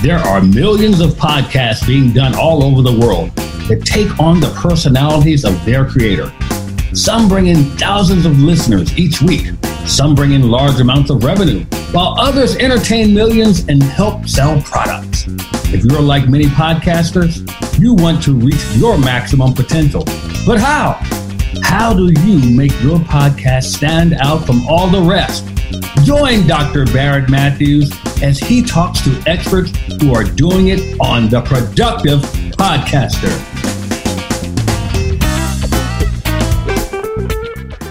There are millions of podcasts being done all over the world that take on the personalities of their creator. Some bring in thousands of listeners each week. Some bring in large amounts of revenue, while others entertain millions and help sell products. If you're like many podcasters, you want to reach your maximum potential. But how? How do you make your podcast stand out from all the rest? Join Dr. Barrett Matthews as he talks to experts who are doing it on The Productive Podcaster.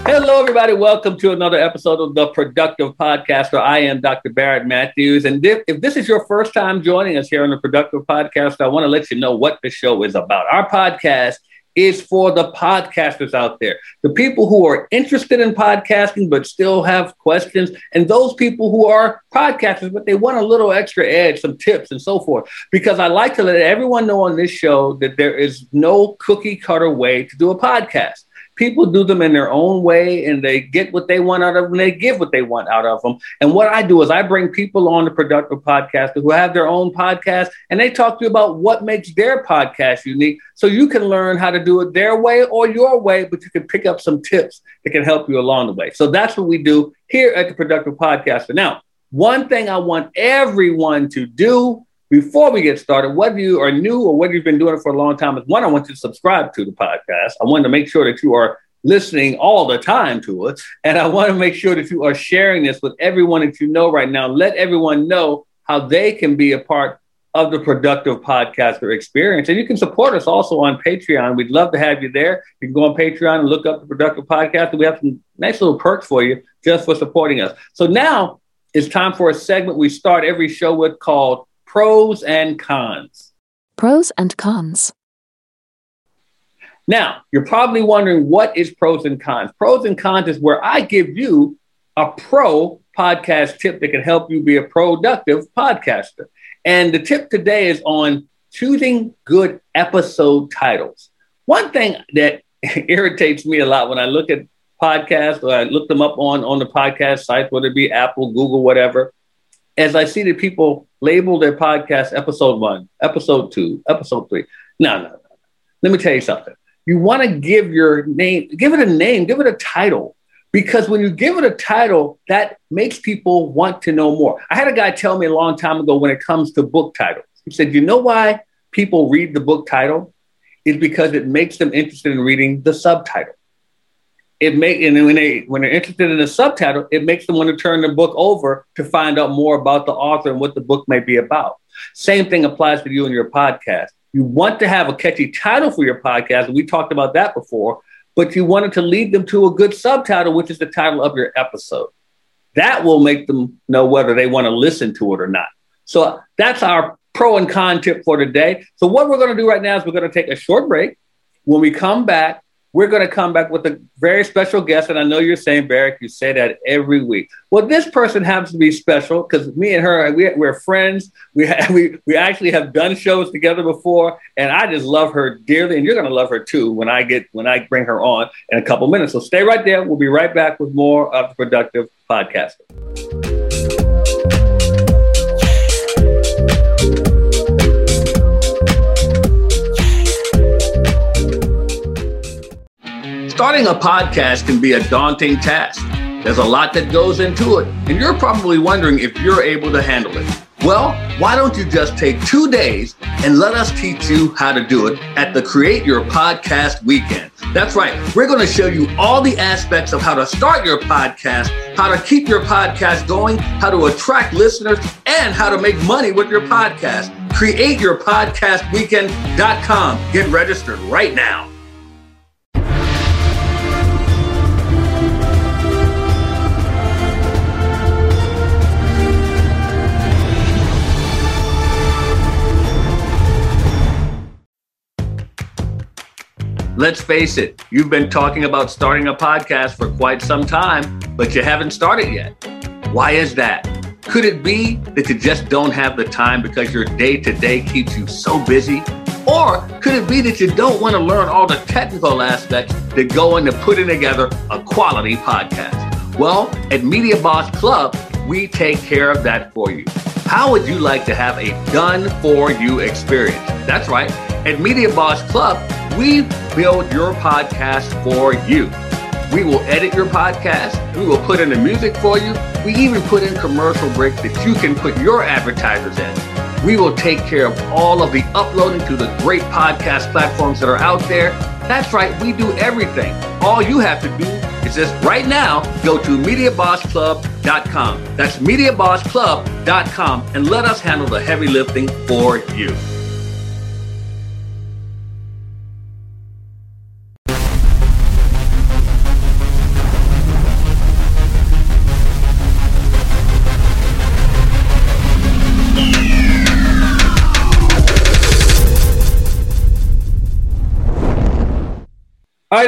Hello, everybody. Welcome to another episode of The Productive Podcaster. I am Dr. Barrett Matthews. And if this is your first time joining us here on The Productive Podcast, I want to let you know what the show is about. Our podcast is for the podcasters out there, the people who are interested in podcasting but still have questions, and those people who are podcasters but they want a little extra edge, some tips, and so forth. Because I like to let everyone know on this show that there is no cookie cutter way to do a podcast people do them in their own way and they get what they want out of them they give what they want out of them. And what I do is I bring people on the productive podcast who have their own podcast and they talk to you about what makes their podcast unique so you can learn how to do it their way or your way, but you can pick up some tips that can help you along the way. So that's what we do here at the Productive Podcaster. Now, one thing I want everyone to do before we get started, whether you are new or whether you've been doing it for a long time, is one, I want you to subscribe to the podcast. I want to make sure that you are listening all the time to it. And I want to make sure that you are sharing this with everyone that you know right now. Let everyone know how they can be a part of the productive podcaster experience. And you can support us also on Patreon. We'd love to have you there. You can go on Patreon and look up the productive podcast. We have some nice little perks for you just for supporting us. So now it's time for a segment we start every show with called pros and cons. Pros and cons. Now, you're probably wondering what is pros and cons? Pros and cons is where I give you a pro podcast tip that can help you be a productive podcaster. And the tip today is on choosing good episode titles. One thing that irritates me a lot when I look at podcasts or I look them up on, on the podcast sites, whether it be Apple, Google, whatever, as I see that people label their podcast episode one, episode two, episode three. No, no, no. Let me tell you something. You want to give your name, give it a name, give it a title. Because when you give it a title, that makes people want to know more. I had a guy tell me a long time ago when it comes to book titles. He said, You know why people read the book title? Is because it makes them interested in reading the subtitle it make and when they when they're interested in the subtitle, it makes them want to turn the book over to find out more about the author and what the book may be about. Same thing applies to you and your podcast. You want to have a catchy title for your podcast, we talked about that before, but you wanted to lead them to a good subtitle, which is the title of your episode. That will make them know whether they want to listen to it or not. So that's our pro and con tip for today. So what we're going to do right now is we're going to take a short break. When we come back, we're going to come back with a very special guest. And I know you're saying, Barrett, you say that every week. Well, this person happens to be special because me and her, we, are friends. We, have, we, we actually have done shows together before. And I just love her dearly. And you're going to love her too when I get, when I bring her on in a couple minutes. So stay right there. We'll be right back with more of the Productive Podcast. Starting a podcast can be a daunting task. There's a lot that goes into it, and you're probably wondering if you're able to handle it. Well, why don't you just take two days and let us teach you how to do it at the Create Your Podcast Weekend? That's right. We're going to show you all the aspects of how to start your podcast, how to keep your podcast going, how to attract listeners, and how to make money with your podcast. CreateYourPodcastWeekend.com. Get registered right now. Let's face it, you've been talking about starting a podcast for quite some time, but you haven't started yet. Why is that? Could it be that you just don't have the time because your day to day keeps you so busy? Or could it be that you don't want to learn all the technical aspects that go into putting together a quality podcast? Well, at Media Boss Club, we take care of that for you. How would you like to have a done for you experience? That's right. At Media Boss Club, we build your podcast for you. We will edit your podcast. We will put in the music for you. We even put in commercial breaks that you can put your advertisers in. We will take care of all of the uploading to the great podcast platforms that are out there. That's right, we do everything. All you have to do is just right now go to MediaBossClub.com. That's MediaBossClub.com and let us handle the heavy lifting for you.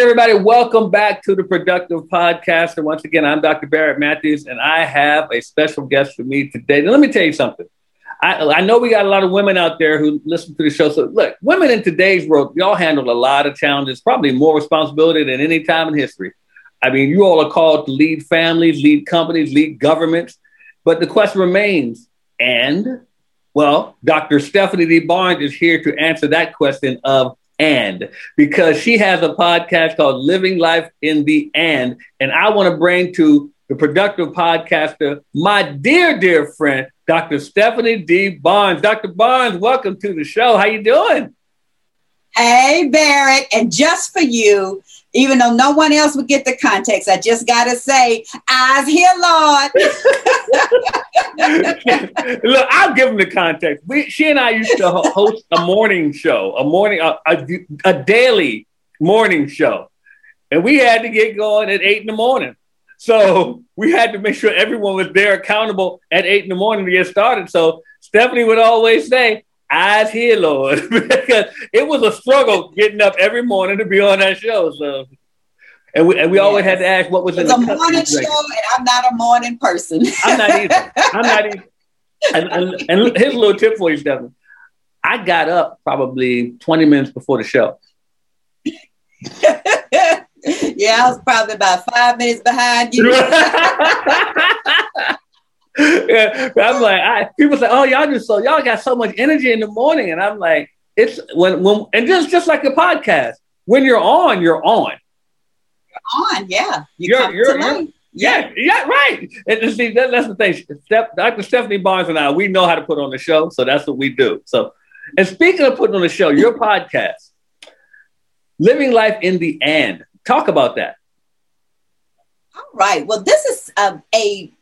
Right, everybody, welcome back to the Productive Podcast. And once again, I'm Dr. Barrett Matthews, and I have a special guest for me today. Now, let me tell you something. I, I know we got a lot of women out there who listen to the show. So, look, women in today's world, y'all handle a lot of challenges, probably more responsibility than any time in history. I mean, you all are called to lead families, lead companies, lead governments. But the question remains, and well, Dr. Stephanie D. Barnes is here to answer that question of and because she has a podcast called Living Life in the And. And I want to bring to the productive podcaster my dear, dear friend, Dr. Stephanie D. Barnes. Dr. Barnes, welcome to the show. How you doing? Hey, Barrett. And just for you, even though no one else would get the context. I just got to say, eyes here, Lord. Look, I'll give them the context. We, she and I used to host a morning show, a morning, a, a, a daily morning show. And we had to get going at eight in the morning. So we had to make sure everyone was there accountable at eight in the morning to get started. So Stephanie would always say, eyes here, Lord, because it was a struggle getting up every morning to be on that show. So, and we and we yes. always had to ask what was it's in the a morning show, and I'm not a morning person. I'm not either. I'm not either. And, and, and here's a little tip for you, Stephen. I got up probably 20 minutes before the show. yeah, I was probably about five minutes behind you. Yeah, I'm like, I, people say, "Oh, y'all just so y'all got so much energy in the morning," and I'm like, "It's when when and just just like the podcast, when you're on, you're on. You're on, yeah. You you're, you're, you're yeah, yeah, right. And see, that, that's the thing. Steph, Dr. Stephanie Barnes and I, we know how to put on the show, so that's what we do. So, and speaking of putting on the show, your podcast, Living Life in the And, talk about that. All right. Well, this is um, a, a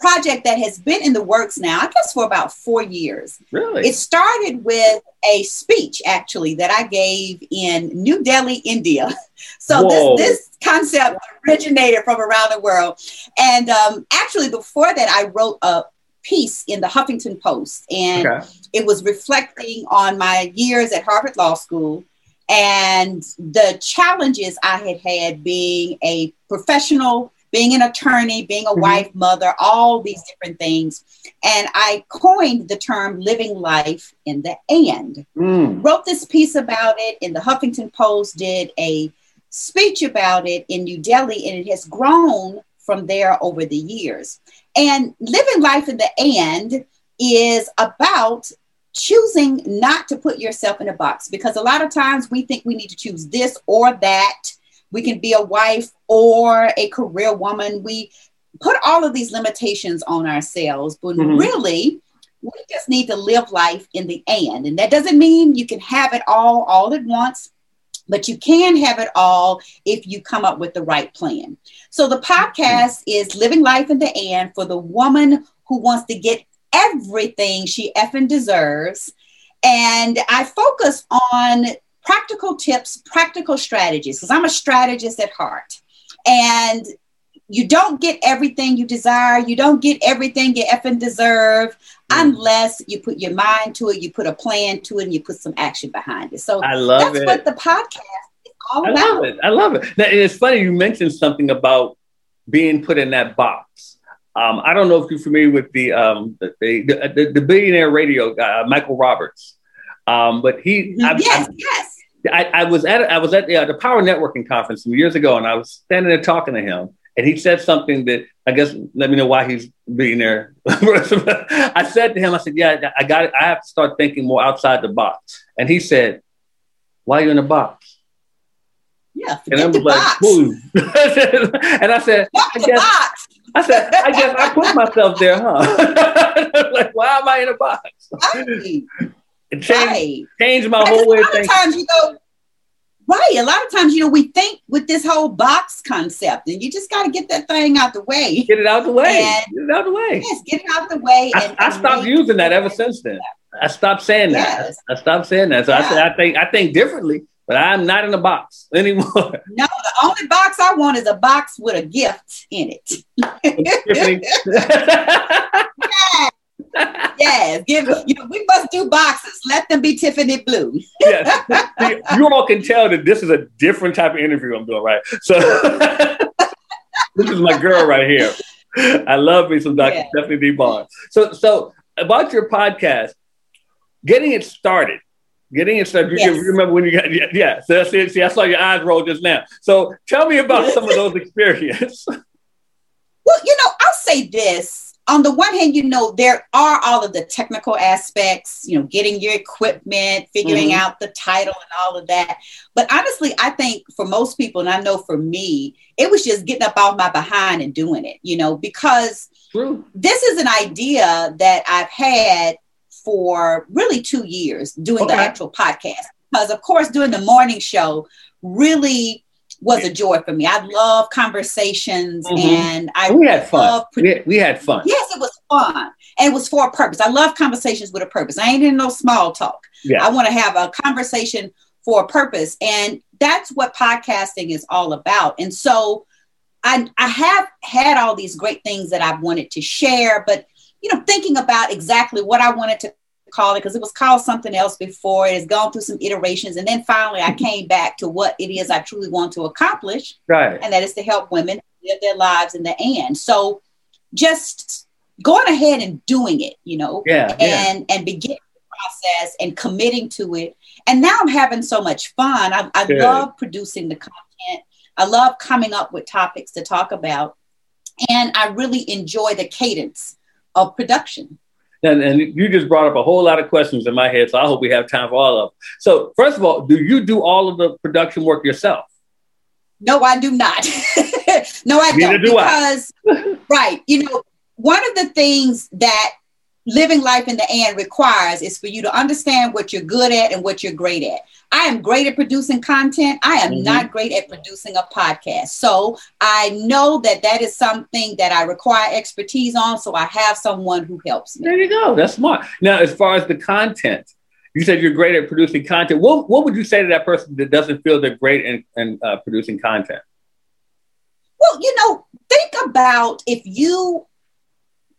project that has been in the works now, I guess, for about four years. Really? It started with a speech, actually, that I gave in New Delhi, India. So this, this concept originated from around the world. And um, actually, before that, I wrote a piece in the Huffington Post, and okay. it was reflecting on my years at Harvard Law School and the challenges I had had being a professional being an attorney, being a mm-hmm. wife, mother, all these different things. And I coined the term living life in the and. Mm. Wrote this piece about it in the Huffington Post, did a speech about it in New Delhi, and it has grown from there over the years. And living life in the and is about choosing not to put yourself in a box because a lot of times we think we need to choose this or that we can be a wife or a career woman. We put all of these limitations on ourselves, but mm-hmm. really, we just need to live life in the and. And that doesn't mean you can have it all all at once, but you can have it all if you come up with the right plan. So the podcast is Living Life in the And for the woman who wants to get everything she effing deserves. And I focus on practical tips, practical strategies, because I'm a strategist at heart. And you don't get everything you desire. You don't get everything you effing deserve mm. unless you put your mind to it, you put a plan to it, and you put some action behind it. So I love that's it. what the podcast is all I about. I love it. I love it. Now, it's funny you mentioned something about being put in that box. Um, I don't know if you're familiar with the um, the, the, the, billionaire radio guy, Michael Roberts. Um, but he, yes, I'm, yes. I, I, was at I was at the, uh, the Power Networking conference some years ago, and I was standing there talking to him, and he said something that I guess let me know why he's being there. I said to him, I said, "Yeah, I got. It. I have to start thinking more outside the box." And he said, "Why are you in the box?" Yeah, and I was like, and I said, I guess, box. I said, I guess I put myself there, huh? like, why am I in a box? Right. It changed, right. changed my whole way of thinking. Times you go, right. A lot of times, you know, we think with this whole box concept, and you just got to get that thing out the way. Get it out the way. And, get it out the way. Yes, get it out the way. I, I stopped using that ever since then. I stopped saying that. Yes. I stopped saying that. So yeah. I said, I think, I think differently but I'm not in a box anymore. No, the only box I want is a box with a gift in it. yes. give you know, we must do boxes. Let them be Tiffany blue. yes, you all can tell that this is a different type of interview I'm doing, right? So this is my girl right here. I love me some Dr. Yeah. Stephanie D. Barnes. So, so about your podcast, getting it started Getting it started. Yes. You remember when you got yeah, yeah. So see, see, I saw your eyes roll just now. So tell me about some of those experiences. Well, you know, I'll say this. On the one hand, you know, there are all of the technical aspects, you know, getting your equipment, figuring mm-hmm. out the title and all of that. But honestly, I think for most people, and I know for me, it was just getting up off my behind and doing it, you know, because True. this is an idea that I've had for really two years doing okay. the actual podcast. Because, of course, doing the morning show really was a joy for me. I love conversations mm-hmm. and I we had fun. Pre- we, had, we, had, fun. Yes, it was fun. And it was for a purpose. I love conversations with a purpose. I ain't in no small talk. Yeah. I want to have a conversation for a purpose. And that's what podcasting is all about. And so I, I have had all these great things that I've wanted to share, but you know, thinking about exactly what I wanted to call it because it was called something else before. It has gone through some iterations. And then finally, I came back to what it is I truly want to accomplish. Right. And that is to help women live their lives in the and. So just going ahead and doing it, you know, yeah, and, yeah. and beginning the process and committing to it. And now I'm having so much fun. I, I love producing the content. I love coming up with topics to talk about. And I really enjoy the cadence of production. And, and you just brought up a whole lot of questions in my head, so I hope we have time for all of them. So, first of all, do you do all of the production work yourself? No, I do not. no, I Neither don't. Do because, I. right, you know, one of the things that living life in the and requires is for you to understand what you're good at and what you're great at. I am great at producing content. I am mm-hmm. not great at producing a podcast. So I know that that is something that I require expertise on. So I have someone who helps me. There you go. That's smart. Now, as far as the content, you said you're great at producing content. What, what would you say to that person that doesn't feel they're great in, in uh, producing content? Well, you know, think about if you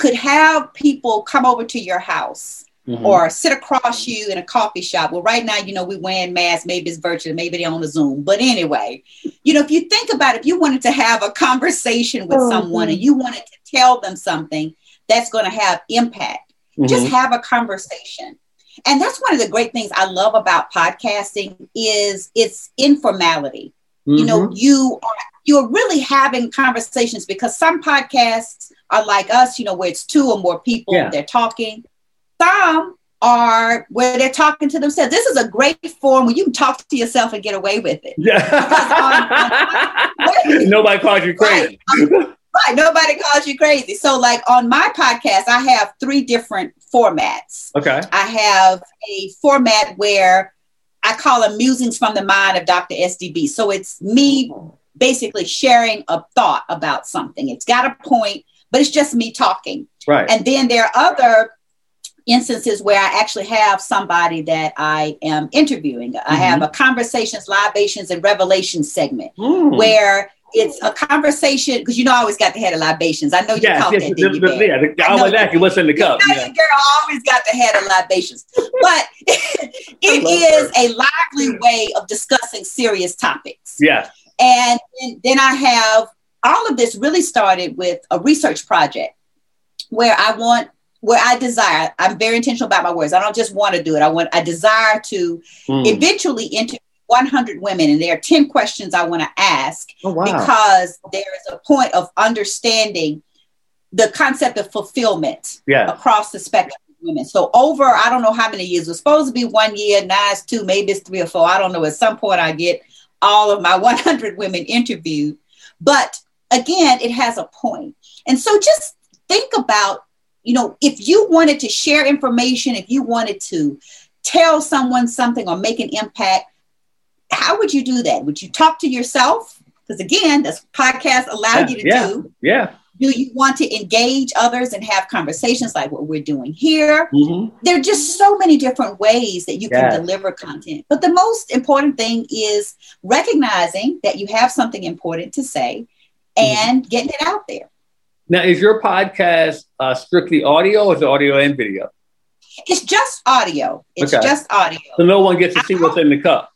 could have people come over to your house mm-hmm. or sit across you in a coffee shop. Well, right now, you know, we're wearing masks, maybe it's virtual, maybe they're on a Zoom. But anyway, you know, if you think about it, if you wanted to have a conversation with mm-hmm. someone and you wanted to tell them something that's going to have impact, mm-hmm. just have a conversation. And that's one of the great things I love about podcasting is its informality. You know, mm-hmm. you are you're really having conversations because some podcasts are like us, you know, where it's two or more people, yeah. they're talking. Some are where they're talking to themselves. This is a great form where you can talk to yourself and get away with it. Yeah. on, on, nobody calls you crazy. Right. right. Nobody calls you crazy. So, like on my podcast, I have three different formats. Okay. I have a format where I call them musings from the mind of Dr. SDB. So it's me basically sharing a thought about something. It's got a point, but it's just me talking. Right. And then there are other instances where I actually have somebody that I am interviewing. Mm-hmm. I have a conversations, libations, and revelations segment mm. where it's a conversation because you know I always got the head of libations. I know you yes, caught yes, that, did you? Yeah, the, I always ask you what's in the cup. You know, yeah. girl always got the head of libations, but it is her. a lively way of discussing serious topics. Yeah, and, and then I have all of this really started with a research project where I want where I desire, I'm very intentional about my words. I don't just want to do it. I want, I desire to mm. eventually interview 100 women, and there are 10 questions I want to ask Oh, wow. because there is a point of understanding the concept of fulfillment yeah. across the spectrum of women. So over, I don't know how many years. It was supposed to be one year, now it's two, maybe it's three or four. I don't know. At some point, I get all of my 100 women interviewed. But again, it has a point. And so just think about, you know, if you wanted to share information, if you wanted to tell someone something or make an impact, how would you do that? Would you talk to yourself? Because again, this podcast allow Yeah, you to yeah. do. Yeah. Do you want to engage others and have conversations like what we're doing here? Mhm. There are just so many different ways that you can deliver content. But the most important thing is recognizing that you have something important to say Mm-hmm. and getting it out there. Now, is your podcast uh, strictly audio or is it audio and video? It's just audio. It's Okay. just audio. So no one gets to see what's in the cup.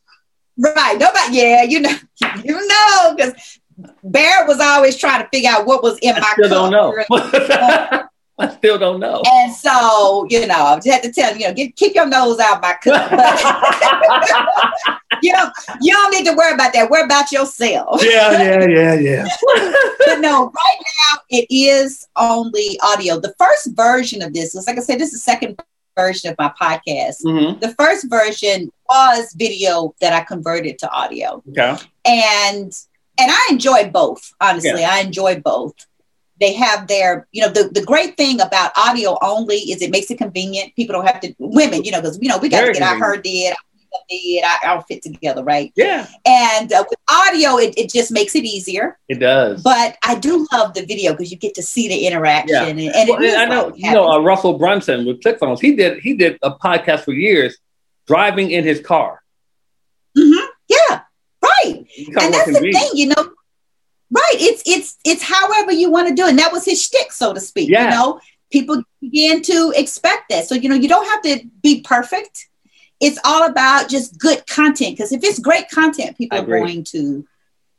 Right. Nobody, yeah, you know, you know, because Barrett was always trying to figure out what was in I my still don't know. I still don't know. And so, you know, I just had to tell him, you know, get, keep your nose out my cup. you know, you don't need to worry about that. Worry about yourself. yeah, yeah, yeah, yeah. but no, right now it is only audio. The first version of this was, like I said, this is the second version of my podcast. Mhm. The first version was video that I converted to audio. Okay. and and I enjoy both. Honestly, I enjoy both. They have their, you know, the, the great thing about audio only is it makes it convenient. People don't have to women, you know, because you know we got to Very get our hair did, did, our outfit together, right? Yeah, And uh, with audio, it, it just makes it easier. it does. But I do love the video because you get to see the interaction, Yeah. and, and Well, I know, you know, uh, Russell Brunson with ClickFunnels. He did he did a podcast for years, driving in his car. Mhm. yeah, right. And that's the thing, you know. Right. It's it's it's however you want to do it. And that was his shtick, so to speak. Yeah. You know, people begin to expect that. So, you know, you don't have to be perfect. It's all about just good content. Because if it's great content, people are going to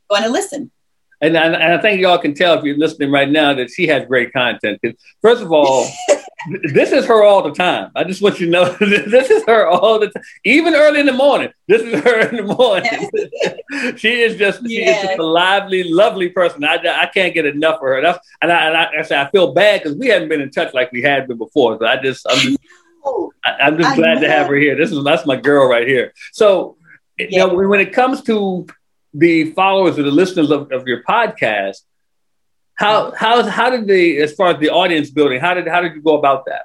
going to listen. And, and, and I think y'all can tell if you're listening right now that she has great content. First of all, this is her all the time. I just want you to know this is her all the time. Even early in the morning, this is her in the morning. she is just she is just a lively, lovely person. I, I can't get enough of her. That's, and I, and I, I, feel bad because we haven't been in touch like we had been before. So I just I'm just I, I'm just I glad to have her here. This is that's my girl right here. So, Yeah. know, when, it comes to the followers or the listeners of, of your podcast, how how how did the as far as the audience building, how did how did you go about that?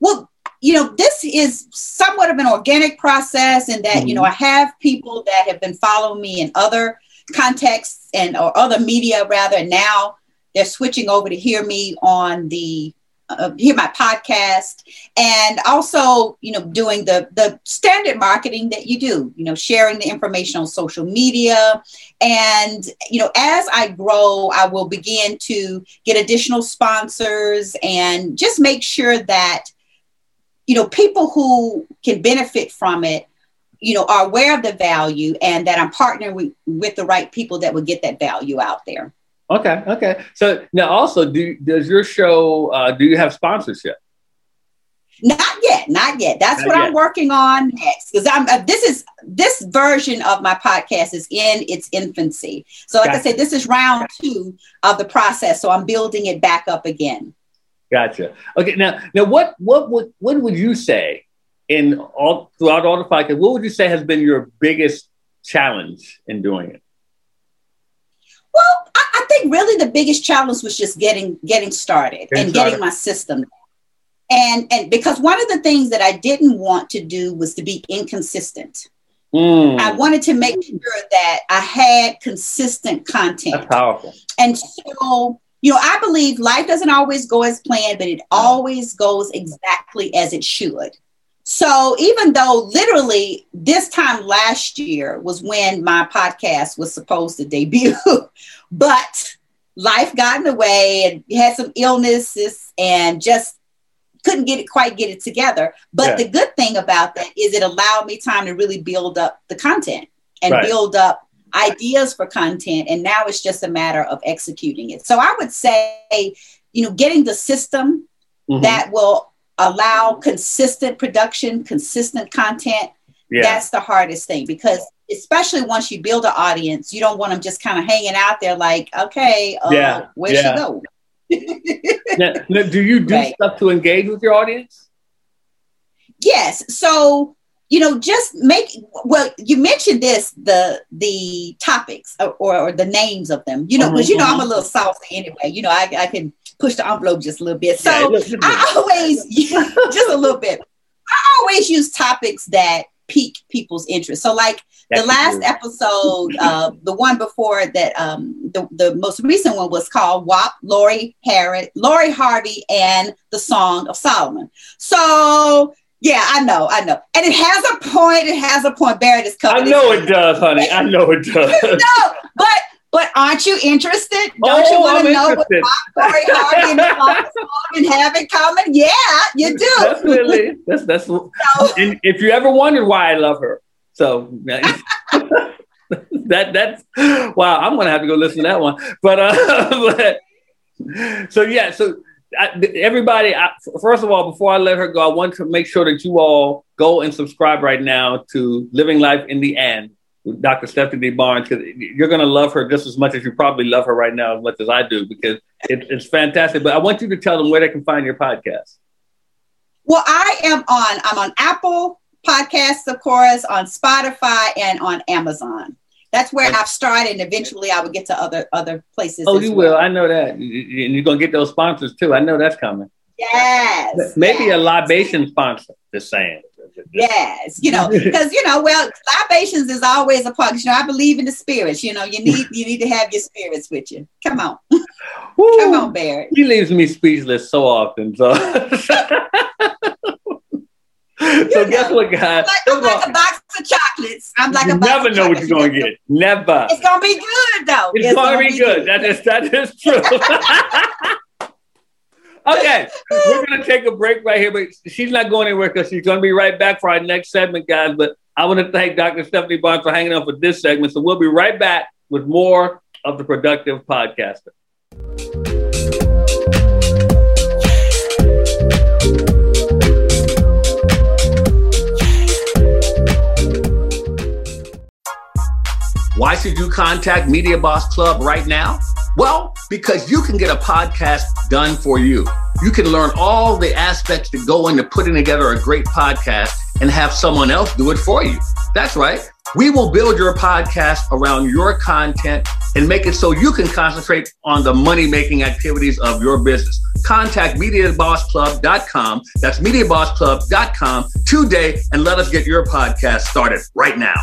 Well, you know, this is somewhat of an organic process in that, you know, mm-hmm. I have people that have been following me in other contexts and or other media rather. and Now they're switching over to hear me on the uh, hear my podcast and also you know doing the the standard marketing that you do you know sharing the information on social media. And you know as i grow i will begin to get additional sponsors and just make sure that you know people who can benefit from it you know are aware of the value and that i'm partnering with, with the right people that will get that value out there Okay, okay. So now also, do does your show uh, do you have sponsorship? not yet not yet that's Not what yet. i'm working on next because i'm uh, this is this version of my podcast is in its infancy so like i Gotcha. said this is round two of the process so i'm building it back up again Gotcha. Okay, now now what what would what would you say in all throughout all the podcasts? What would you say has been your biggest challenge in doing it? Well, I, I think really the biggest challenge was just getting getting started Getting and started. getting my system. And and because one of the things that I didn't want to do was to be inconsistent. Mm, I wanted to make sure that I had consistent content. that's powerful. And so, you know, I believe life doesn't always go as planned, but it always goes exactly as it should. So even though literally this time last year was when my podcast was supposed to debut, but life got in the way and had some illnesses and just couldn't get it quite get it together. But Yeah. the good thing about that is it allowed me time to really build up the content and Right. build up ideas for content and now it's just a matter of executing it so i would say you know getting the system Mhm. that will allow consistent production consistent content yeah. that's the hardest thing because especially once you build an audience, you don't want them just kind of hanging out there like, okay, uh, yeah. where yeah. she go? now, now, do you do right. stuff to engage with your audience? Yes. So you know just make well you mentioned this the the topics or, or the names of them you know because mm-hmm. you know i'm a little saucy anyway you know I, I can push the envelope just a little bit so yeah, i always just a little bit i always use topics that pique people's interest so like That's the last episode uh, the one before that um the, the most recent one was called WAP Lori Harris Lori Harvey and the Song of Solomon so yeah, I know, I know. And it has a point. It has a point. Barrett is coming. I know it does, honey. I know it does. no, but but aren't you interested? Don't oh, you want to know interested. what Corey Harvey and Solomon have in common? Yeah, you do. Definitely. That's that's. So, and if you ever wondered why I love her, so that that's wow. I'm gonna have to go listen to that one. But uh, but so yeah, so I, everybody, I, first of all, before I let her go, I want to make sure that you all go and subscribe right now to Living Life in the And Dr. Stephanie Barnes because you're going to love her just as much as you probably love her right now, as much as I do, because it, it's fantastic. But I want you to tell them where they can find your podcast. Well, I am on. I'm on Apple Podcasts, of course, on Spotify, and on Amazon that's where I've started, and eventually I would get to other other places. Oh, you well. will. I know that, and you're gonna get those sponsors too. I know that's coming. Yes. Maybe yes. a libation sponsor. Just saying. Yes, you know, because you know, well, libations is always a part. You know, I believe in the spirits. You know, you need you need to have your spirits with you. Come on, come on, Barrett. He leaves me speechless so often. So. so know, guess what, guys? I'm like, I'm like a box of chocolates. I'm like you a never know what you're gonna get. Never. It's gonna be good though. It's, it's gonna, gonna, be, good. good. That is that is true. okay, we're gonna take a break right here, but she's not going anywhere because she's gonna be right back for our next segment, guys. But I want to thank Dr. Stephanie Barnes for hanging on for this segment. So we'll be right back with more of the productive podcaster. Why should you contact Media Boss Club right now? Well, because you can get a podcast done for you. You can learn all the aspects that go into putting together a great podcast and have someone else do it for you. That's right. We will build your podcast around your content and make it so you can concentrate on the money making activities of your business. Contact MediaBossClub.com. That's MediaBossClub.com today and let us get your podcast started right now.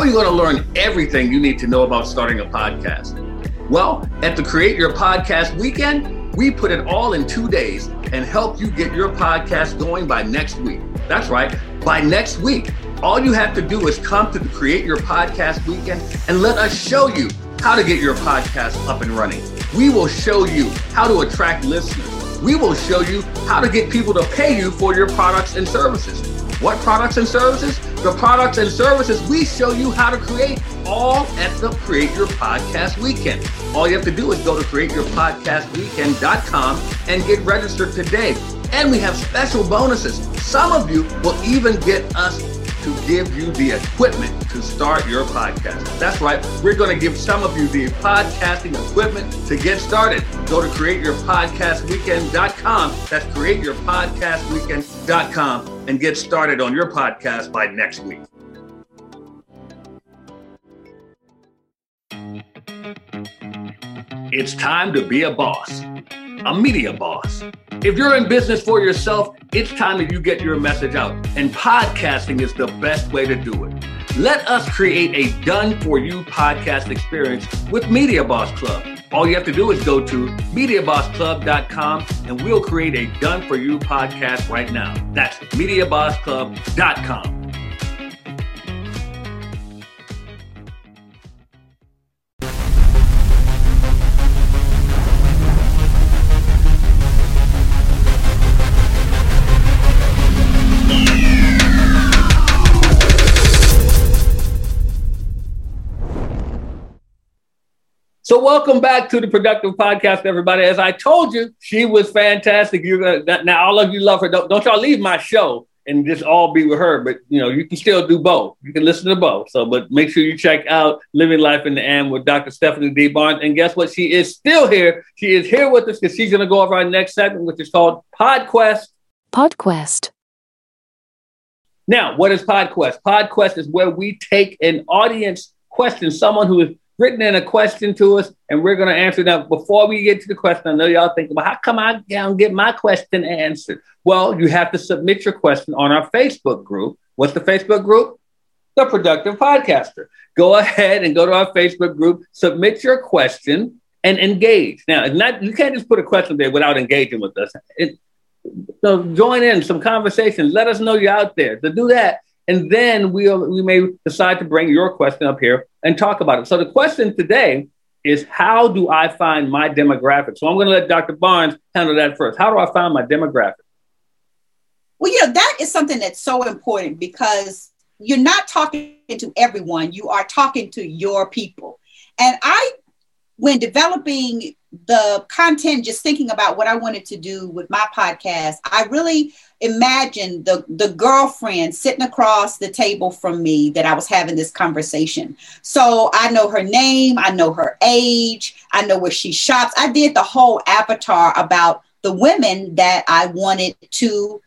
How are you going to learn everything you need to know about starting a podcast? Well, at the Create Your Podcast weekend, we put it all in two days and help you get your podcast going by next week. That's right, by next week. All you have to do is come to the Create Your Podcast weekend and let us show you how to get your podcast up and running. We will show you how to attract listeners. We will show you how to get people to pay you for your products and services. What products and services? The products and services we show you how to create all at the Create Your Podcast Weekend. All you have to do is go to createyourpodcastweekend.com and get registered today. And we have special bonuses. Some of you will even get us to give you the equipment to start your podcast. That's right. We're going to give some of you the podcasting equipment to get started. Go to createyourpodcastweekend.com. That's createyourpodcastweekend.com and get started on your podcast by next week. It's time to be a boss, a media boss. If you're in business for yourself, it's time that you get your message out, and podcasting is the best way to do it. Let us create a done for you podcast experience with Media Boss Club. All you have to do is go to MediaBossClub.com and we'll create a done for you podcast right now. That's MediaBossClub.com. So welcome back to the Productive Podcast, everybody. As I told you, she was fantastic. You're uh, now all of you love her. Don't, don't y'all leave my show and just all be with her. But you know, you can still do both. You can listen to both. So, but make sure you check out Living Life in the And with Dr. Stephanie D. Barnes. And guess what? She is still here. She is here with us because she's going to go over our next segment, which is called PodQuest. PodQuest. Now, what is PodQuest? PodQuest is where we take an audience question, someone who has written in a question to us, and we're going to answer that. Before we get to the question, I know y'all think, well, how come I don't get my question answered? Well, you have to submit your question on our Facebook group. What's the Facebook group? The Productive Podcaster. Go ahead and go to our Facebook group, submit your question, and engage. Now, not you can't just put a question there without engaging with us. It, so join in some conversation. Let us know you're out there. To do that, and then we'll we may decide to bring your question up here and talk about it. So the question today is how do I find my demographic? So I'm going to let Dr. Barnes handle that first. How do I find my demographic? Well, you know, that is something that's so important because you're not talking to everyone, you are talking to your people. And I, when developing the content, just thinking about what I wanted to do with my podcast, I really imagined the, the girlfriend sitting across the table from me that I was having this conversation. So I know her name, I know her age, I know where she shops. I did the whole avatar about the women that I wanted to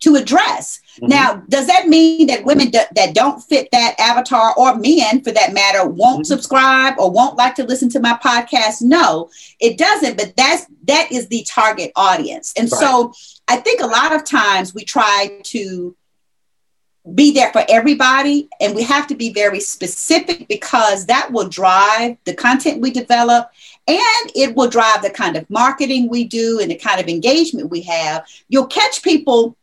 to address. Mm-hmm. Now, does that mean that women do, that don't fit that avatar or men for that matter won't mm-hmm. subscribe or won't like to listen to my podcast? No, it doesn't, but that's that is the target audience. And right. so I think a lot of times we try to be there for everybody and we have to be very specific because that will drive the content we develop and it will drive the kind of marketing we do and the kind of engagement we have. You'll catch people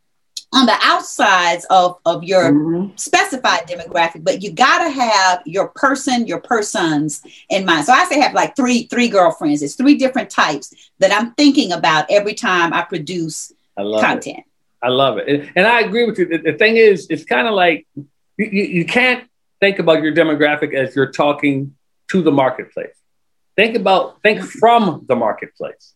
on the outsides of, of your mm-hmm. specified demographic, but you gotta have your person, your persons in mind. So I say have like three three girlfriends. It's three different types that I'm thinking about every time I produce I content. It. I love it, and, I agree with you. The, thing is, it's kind of like you, you, you can't think about your demographic as you're talking to the marketplace. Think about think from the marketplace.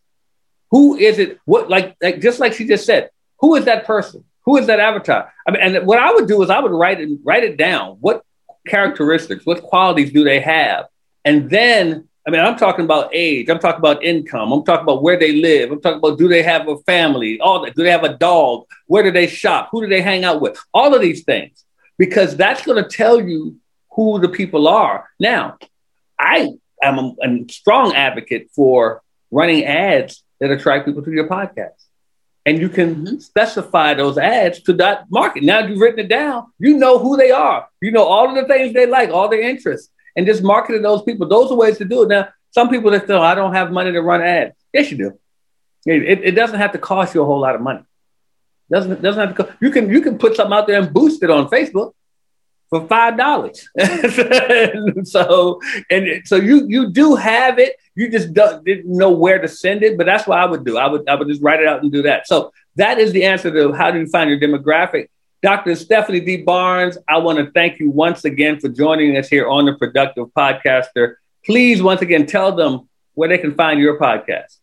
Who is it? What like like just like she just said? Who is that person? Who is that avatar? I mean, and what I would do is I would write it, write it down. What characteristics, what qualities do they have? And then, I mean, I'm talking about age. I'm talking about income. I'm talking about where they live. I'm talking about do they have a family? All that. Do they have a dog? Where do they shop? Who do they hang out with? All of these things, because that's going to tell you who the people are. Now, I am a, a strong advocate for running ads that attract people to your podcast and you can mm-hmm. specify those ads to that market. Now you've written it down, you know who they are. You know all of the things they like, all their interests, and just marketing those people. Those are ways to do it. Now, some people that say, I don't have money to run ads. Yes, you do. It, it doesn't have to cost you a whole lot of money. Doesn't doesn't have to. Co- you can you can put something out there and boost it on Facebook for five dollars. so and so you you do have it. You just didn't know where to send it, but that's what I would do. I would I would just write it out and do that. So that is the answer to how do you find your demographic. Dr. Stephanie D. Barnes, I want to thank you once again for joining us here on the Productive Podcaster. Please, once again, tell them where they can find your podcast.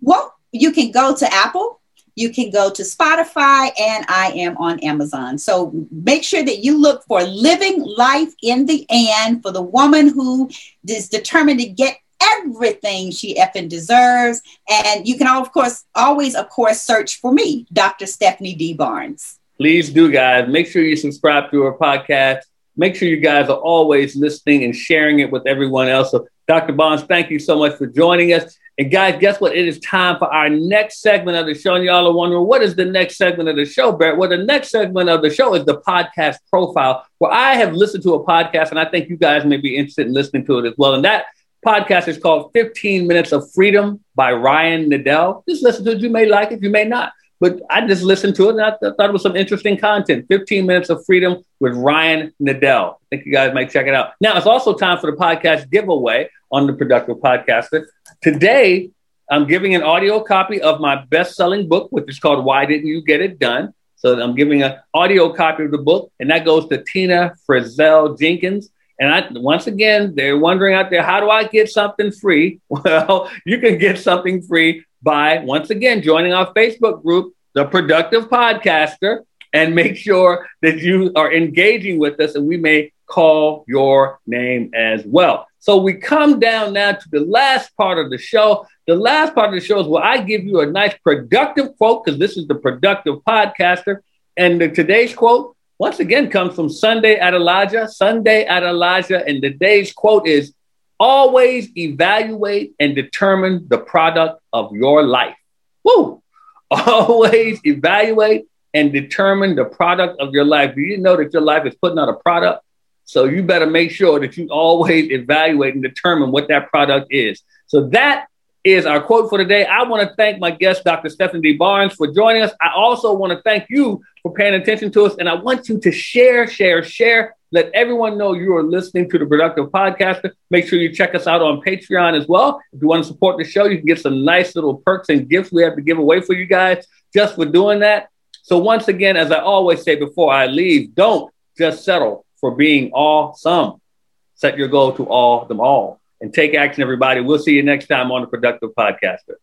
Well, you can go to Apple you can go to Spotify, and I am on Amazon. So make sure that you look for Living Life in the And for the woman who is determined to get everything she effing deserves. And you can, of course, always, of course, search for me, Dr. Stephanie D. Barnes. Please do, guys. Make sure you subscribe to our podcast. Make sure you guys are always listening and sharing it with everyone else. So, Dr. Barnes, thank you so much for joining us. And guys, guess what? It is time for our next segment of the show. And y'all are wondering, what is the next segment of the show, Brett? Well, the next segment of the show is the podcast profile, where I have listened to a podcast, and I think you guys may be interested in listening to it as well. And that podcast is called 15 Minutes of Freedom by Ryan Niddel. Just listen to it. You may like it, you may not. But I just listened to it and I th- thought it was some interesting content. 15 Minutes of Freedom with Ryan Niddel. I think you guys might check it out. Now, it's also time for the podcast giveaway on the Productive Podcaster. Today, I'm giving an audio copy of my best-selling book, which is called "Why Didn't You Get It Done." So I'm giving an audio copy of the book, and that goes to Tina Frizzell Jenkins. And I, once again, they're wondering out there, how do I get something free? Well, you can get something free by, once again, joining our Facebook group, The Productive Podcaster, and make sure that you are engaging with us and we may call your name as well. So we come down now to the last part of the show. The last part of the show is where I give you a nice productive quote because this is the productive podcaster. And the, today's quote, once again, comes from Sunday Adelaja. Sunday Adelaja. And today's quote is always evaluate and determine the product of your life. Woo! Always evaluate and determine the product of your life. Do you know that your life is putting out a product? So you better make sure that you always evaluate and determine what that product is. So that is our quote for today. I want to thank my guest, Dr. Stephanie D. Barnes, for joining us. I also want to thank you for paying attention to us. And I want you to share, share, share. Let everyone know you are listening to the Productive Podcaster. Make sure you check us out on Patreon as well. If you want to support the show, you can get some nice little perks and gifts we have to give away for you guys just for doing that. So, once again, as I always say before I leave, don't just settle for being awesome. Set your goal to all them all and take action, everybody. We'll see you next time on the Productive Podcaster.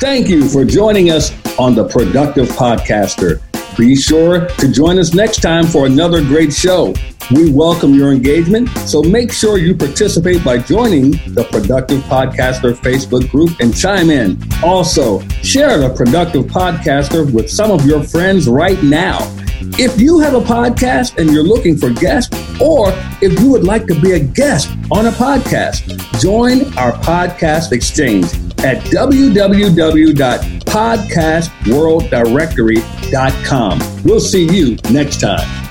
Thank you for joining us on the Productive Podcaster. Be sure to join us next time for another great show. We welcome your engagement, so make sure you participate by joining the Productive Podcaster Facebook group and chime in. Also, share the Productive Podcaster with some of your friends right now. If you have a podcast and you're looking for guests, or if you would like to be a guest on a podcast, join our podcast exchange at www.podcastworlddirectory.com. We'll see you next time.